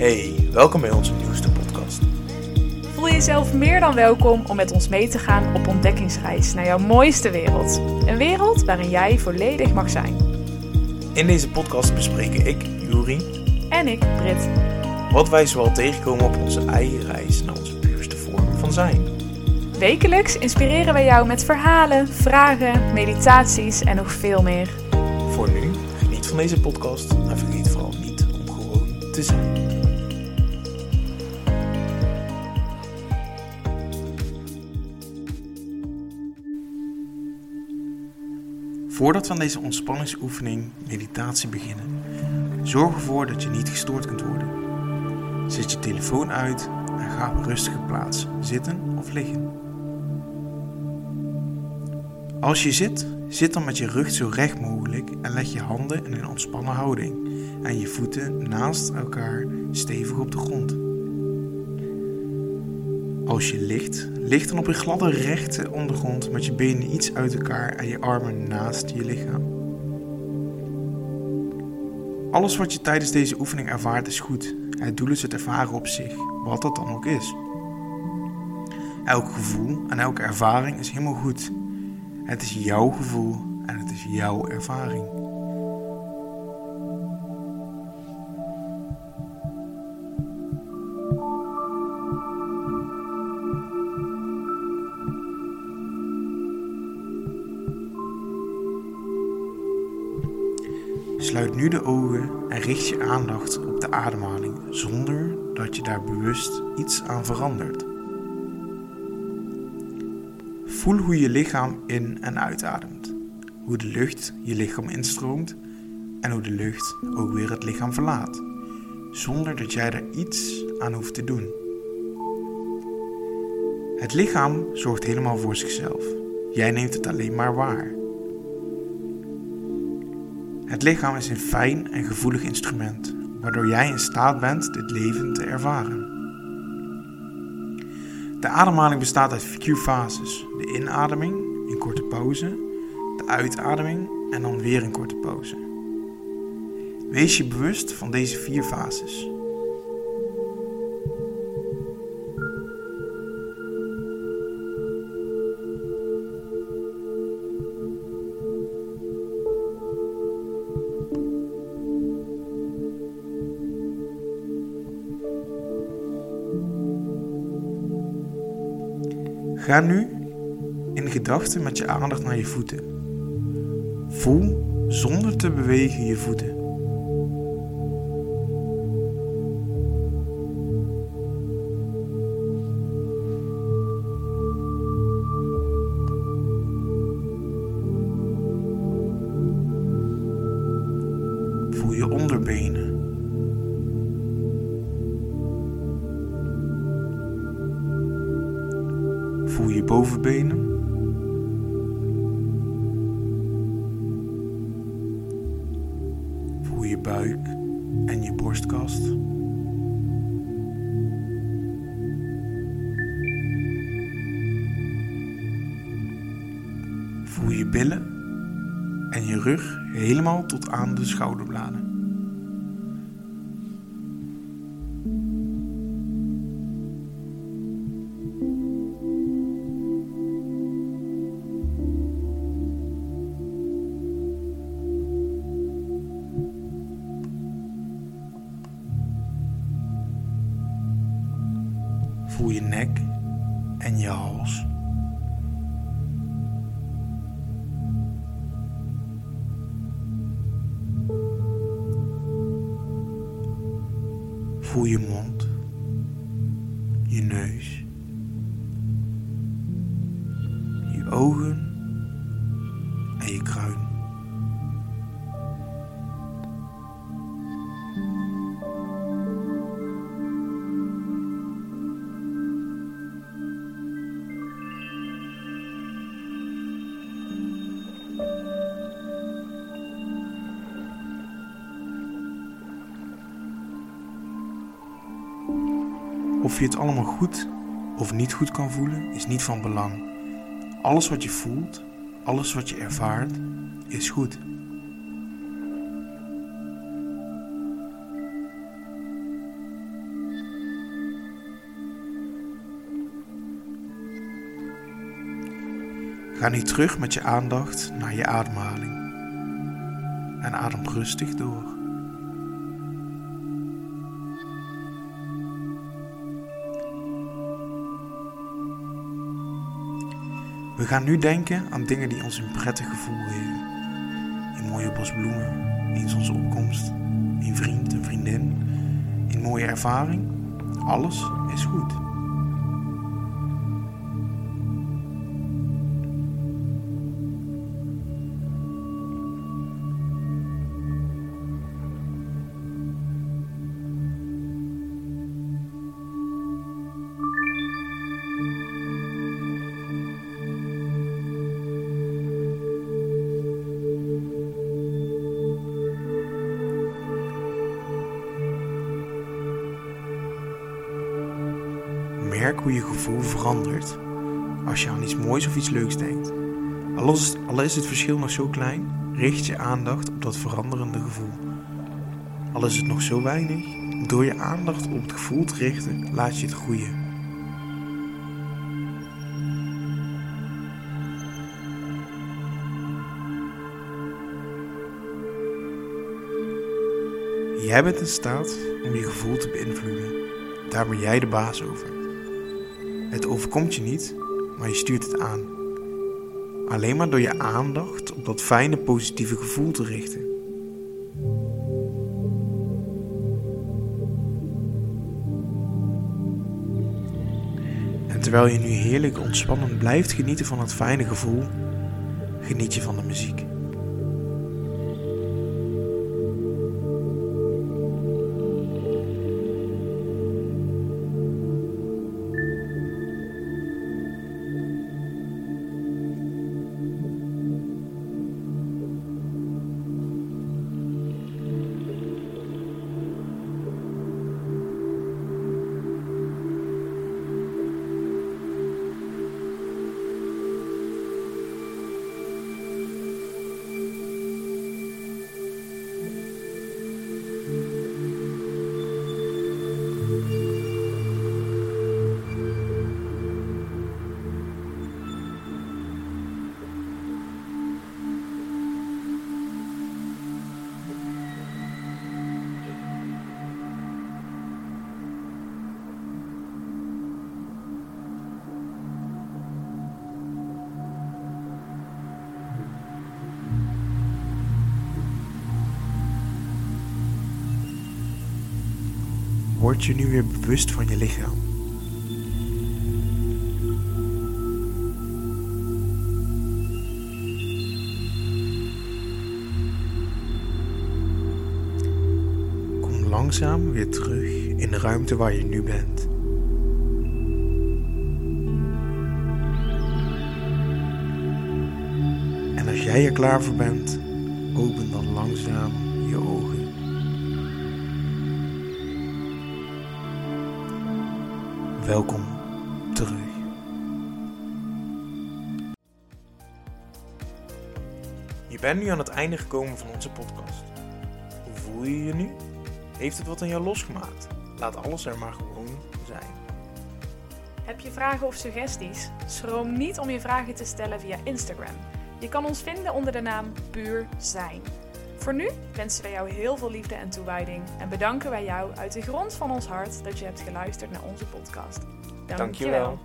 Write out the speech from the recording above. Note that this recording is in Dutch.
Hey, welkom bij onze nieuwste podcast. Voel jezelf meer dan welkom om met ons mee te gaan op ontdekkingsreis naar jouw mooiste wereld. Een wereld waarin jij volledig mag zijn. In deze podcast bespreken ik, Juri, En ik, Brit. wat wij zoal tegenkomen op onze eigen reis naar onze puurste vorm van zijn. Wekelijks inspireren wij jou met verhalen, vragen, meditaties en nog veel meer. Voor nu, geniet van deze podcast en vergeet vooral niet om gewoon te zijn. Voordat we aan deze ontspanningsoefening meditatie beginnen, zorg ervoor dat je niet gestoord kunt worden. Zet je telefoon uit en ga op een rustige plaats zitten of liggen. Als je zit, zit dan met je rug zo recht mogelijk en leg je handen in een ontspannen houding en je voeten naast elkaar stevig op de grond. Als je ligt, lig dan op een gladde rechte ondergrond met je benen iets uit elkaar en je armen naast je lichaam. Alles wat je tijdens deze oefening ervaart is goed. Het doel is het ervaren op zich, wat dat dan ook is. Elk gevoel en elke ervaring is helemaal goed. Het is jouw gevoel en het is jouw ervaring. Sluit nu de ogen en richt je aandacht op de ademhaling zonder dat je daar bewust iets aan verandert. Voel hoe je lichaam in- en uitademt, hoe de lucht je lichaam instroomt en hoe de lucht ook weer het lichaam verlaat, zonder dat jij er iets aan hoeft te doen. Het lichaam zorgt helemaal voor zichzelf. Jij neemt het alleen maar waar. Het lichaam is een fijn en gevoelig instrument, waardoor jij in staat bent dit leven te ervaren. De ademhaling bestaat uit vier fases: de inademing, een korte pauze, de uitademing en dan weer een korte pauze. Wees je bewust van deze vier fases. Ga nu in gedachten met je aandacht naar je voeten. Voel zonder te bewegen je voeten. Buik en je borstkast. Voel je billen en je rug helemaal tot aan de schouderbladen. Voel je nek en je hals. Voel je mond, je neus, je ogen en je kruin. Of je het allemaal goed of niet goed kan voelen, is niet van belang. Alles wat je voelt, alles wat je ervaart, is goed. Ga nu terug met je aandacht naar je ademhaling en adem rustig door. We gaan nu denken aan dingen die ons een prettig gevoel geven. Een mooie bos bloemen, een zonsopkomst, een vriend, een vriendin, een mooie ervaring. Alles is goed. Merk hoe je gevoel verandert als je aan iets moois of iets leuks denkt. Al is, al is het verschil nog zo klein, richt je aandacht op dat veranderende gevoel. Al is het nog zo weinig, door je aandacht op het gevoel te richten, laat je het groeien. Jij bent in staat om je gevoel te beïnvloeden. Daar ben jij de baas over. Het overkomt je niet, maar je stuurt het aan. Alleen maar door je aandacht op dat fijne positieve gevoel te richten. En terwijl je nu heerlijk ontspannen blijft genieten van het fijne gevoel, geniet je van de muziek. Word je nu weer bewust van je lichaam. Kom langzaam weer terug in de ruimte waar je nu bent. En als jij er klaar voor bent, open dan langzaam je ogen. Welkom terug. Je bent nu aan het einde gekomen van onze podcast. Hoe voel je je nu? Heeft het wat aan jou losgemaakt? Laat alles er maar gewoon zijn. Heb je vragen of suggesties? Schroom niet om je vragen te stellen via Instagram. Je kan ons vinden onder de naam Puur Zijn. Voor nu wensen wij jou heel veel liefde en toewijding en bedanken wij jou uit de grond van ons hart dat je hebt geluisterd naar onze podcast. Dank je wel. Dankjewel.